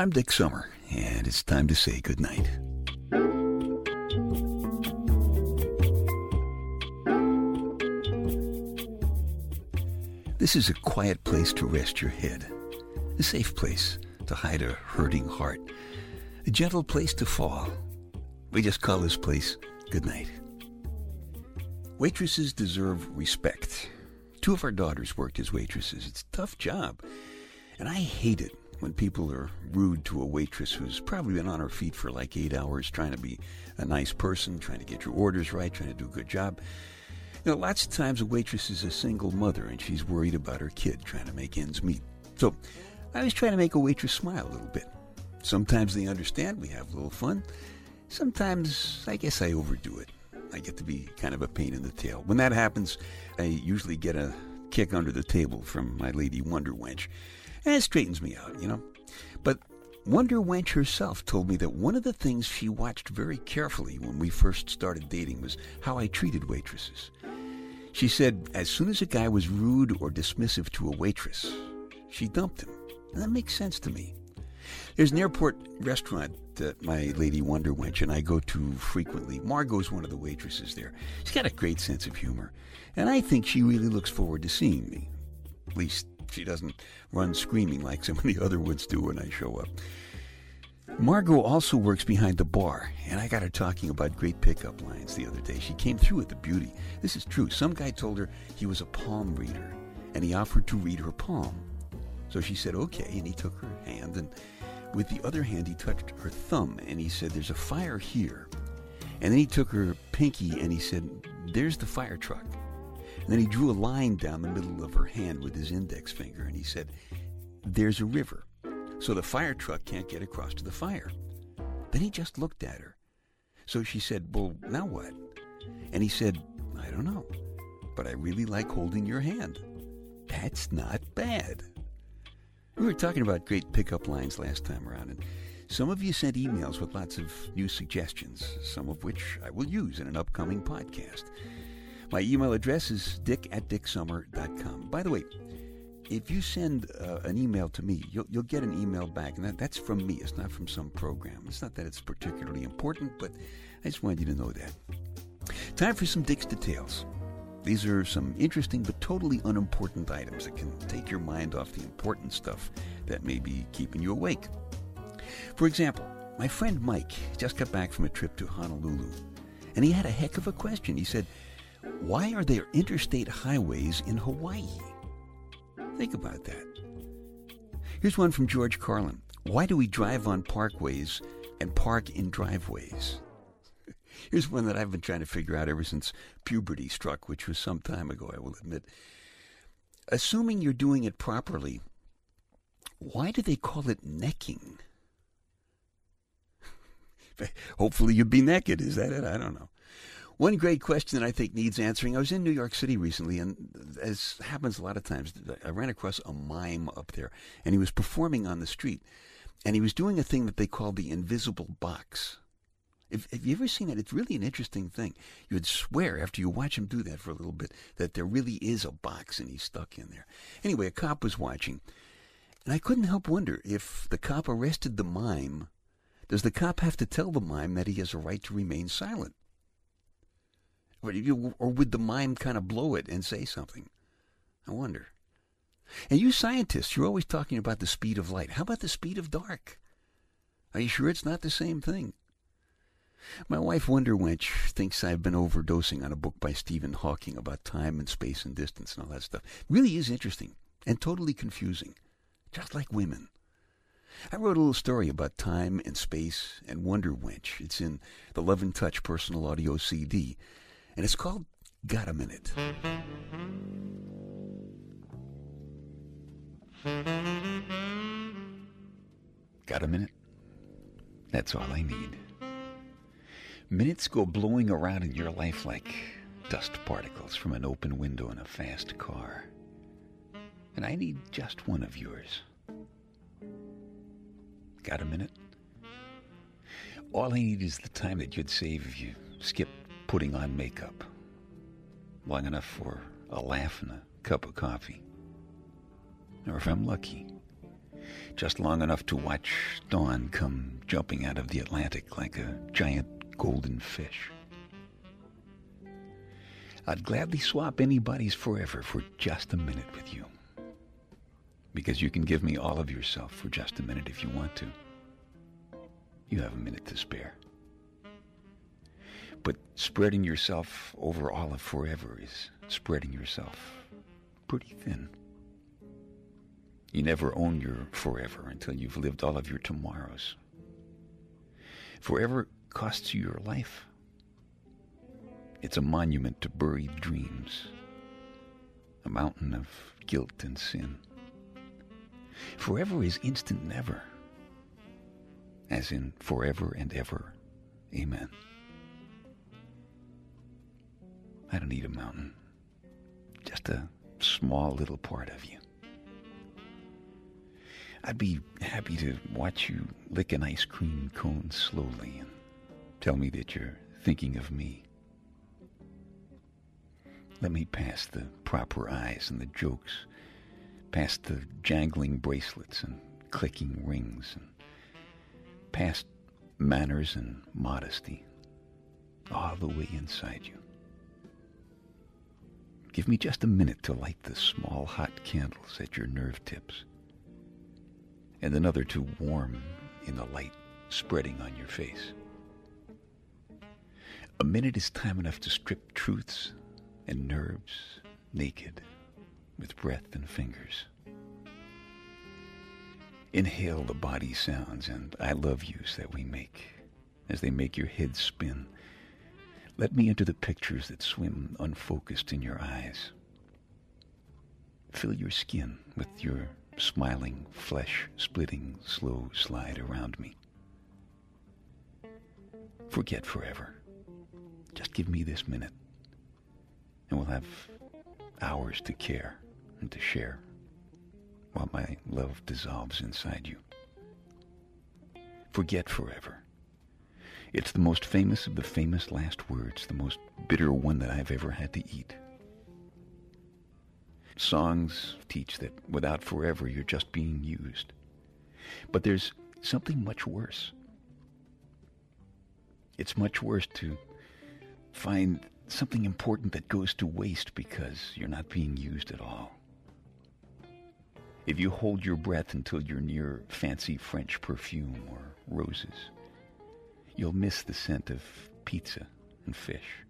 I'm Dick Summer, and it's time to say goodnight. This is a quiet place to rest your head, a safe place to hide a hurting heart, a gentle place to fall. We just call this place goodnight. Waitresses deserve respect. Two of our daughters worked as waitresses. It's a tough job. And I hate it when people are rude to a waitress who's probably been on her feet for like eight hours trying to be a nice person, trying to get your orders right, trying to do a good job. You know, lots of times a waitress is a single mother and she's worried about her kid trying to make ends meet. So I was trying to make a waitress smile a little bit. Sometimes they understand, we have a little fun. Sometimes I guess I overdo it. I get to be kind of a pain in the tail. When that happens, I usually get a kick under the table from my lady Wonder Wench. It straightens me out, you know. But Wonder Wench herself told me that one of the things she watched very carefully when we first started dating was how I treated waitresses. She said as soon as a guy was rude or dismissive to a waitress, she dumped him. And that makes sense to me. There's an airport restaurant that my lady Wonder Wench and I go to frequently. Margot's one of the waitresses there. She's got a great sense of humor, and I think she really looks forward to seeing me. At least she doesn't run screaming like some of the other woods do when I show up. Margot also works behind the bar, and I got her talking about great pickup lines the other day. She came through with the beauty. This is true. Some guy told her he was a palm reader, and he offered to read her palm. So she said, okay, and he took her hand, and with the other hand, he touched her thumb, and he said, there's a fire here. And then he took her pinky, and he said, there's the fire truck. Then he drew a line down the middle of her hand with his index finger, and he said, there's a river so the fire truck can't get across to the fire. Then he just looked at her. So she said, Well, now what? And he said, I don't know, but I really like holding your hand. That's not bad. We were talking about great pickup lines last time around, and some of you sent emails with lots of new suggestions, some of which I will use in an upcoming podcast. My email address is dick at dicksummer.com. By the way, if you send uh, an email to me, you'll, you'll get an email back, and that, that's from me. It's not from some program. It's not that it's particularly important, but I just wanted you to know that. Time for some Dick's details. These are some interesting but totally unimportant items that can take your mind off the important stuff that may be keeping you awake. For example, my friend Mike just got back from a trip to Honolulu, and he had a heck of a question. He said, Why are there interstate highways in Hawaii? Think about that. Here's one from George Carlin. Why do we drive on parkways and park in driveways? Here's one that I've been trying to figure out ever since puberty struck, which was some time ago, I will admit. Assuming you're doing it properly, why do they call it necking? Hopefully you'd be naked. Is that it? I don't know. One great question that I think needs answering. I was in New York City recently, and as happens a lot of times, I ran across a mime up there, and he was performing on the street, and he was doing a thing that they call the invisible box. If, have you ever seen that? It's really an interesting thing. You would swear after you watch him do that for a little bit that there really is a box and he's stuck in there. Anyway, a cop was watching, and I couldn't help wonder if the cop arrested the mime, does the cop have to tell the mime that he has a right to remain silent? Or, would the mime kind of blow it and say something? I wonder. And you scientists, you're always talking about the speed of light. How about the speed of dark? Are you sure it's not the same thing? My wife, Wonderwench thinks I've been overdosing on a book by Stephen Hawking about time and space and distance and all that stuff. It really is interesting and totally confusing, just like women. I wrote a little story about time and space and Wonderwench. It's in the Love and Touch personal audio CD and it's called Got a Minute. Got a minute? That's all I need. Minutes go blowing around in your life like dust particles from an open window in a fast car. And I need just one of yours. Got a minute? All I need is the time that you'd save if you skipped putting on makeup long enough for a laugh and a cup of coffee. Or if I'm lucky, just long enough to watch dawn come jumping out of the Atlantic like a giant golden fish. I'd gladly swap anybody's forever for just a minute with you. Because you can give me all of yourself for just a minute if you want to. You have a minute to spare. But spreading yourself over all of forever is spreading yourself pretty thin. You never own your forever until you've lived all of your tomorrows. Forever costs you your life. It's a monument to buried dreams, a mountain of guilt and sin. Forever is instant never, as in forever and ever. Amen. I don't need a mountain, just a small little part of you. I'd be happy to watch you lick an ice cream cone slowly and tell me that you're thinking of me. Let me pass the proper eyes and the jokes, past the jangling bracelets and clicking rings, and past manners and modesty, all the way inside you. Give me just a minute to light the small hot candles at your nerve tips, and another to warm in the light spreading on your face. A minute is time enough to strip truths and nerves naked with breath and fingers. Inhale the body sounds and I love yous that we make as they make your head spin. Let me into the pictures that swim unfocused in your eyes. Fill your skin with your smiling, flesh-splitting, slow slide around me. Forget forever. Just give me this minute and we'll have hours to care and to share while my love dissolves inside you. Forget forever. It's the most famous of the famous last words, the most bitter one that I've ever had to eat. Songs teach that without forever, you're just being used. But there's something much worse. It's much worse to find something important that goes to waste because you're not being used at all. If you hold your breath until you're near fancy French perfume or roses, you'll miss the scent of pizza and fish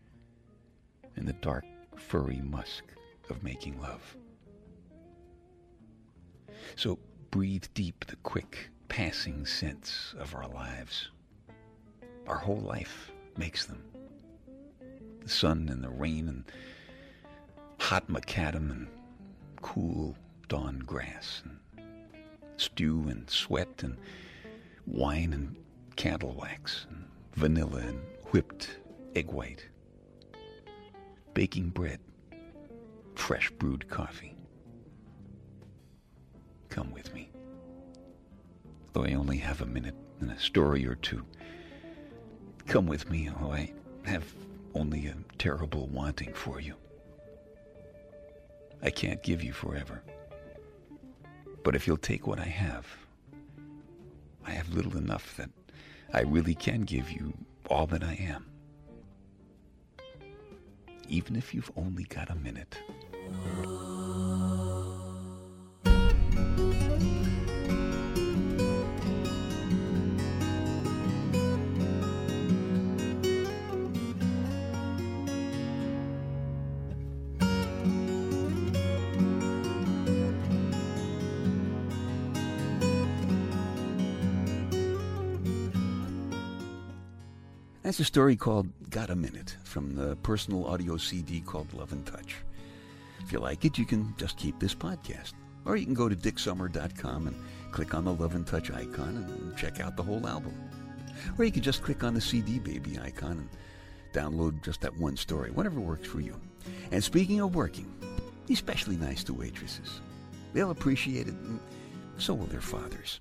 and the dark, furry musk of making love. So breathe deep the quick, passing scents of our lives. Our whole life makes them the sun and the rain and hot macadam and cool dawn grass and stew and sweat and wine and candle wax and vanilla and whipped egg white, baking bread, fresh brewed coffee. Come with me. Though I only have a minute and a story or two, come with me, although I have only a terrible wanting for you. I can't give you forever. But if you'll take what I have, I have little enough that I really can give you all that I am. Even if you've only got a minute. That's a story called Got a Minute from the personal audio CD called Love and Touch. If you like it, you can just keep this podcast. Or you can go to dicksummer.com and click on the Love and Touch icon and check out the whole album. Or you can just click on the CD Baby icon and download just that one story, whatever works for you. And speaking of working, especially nice to waitresses. They'll appreciate it, and so will their fathers.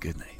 Good night.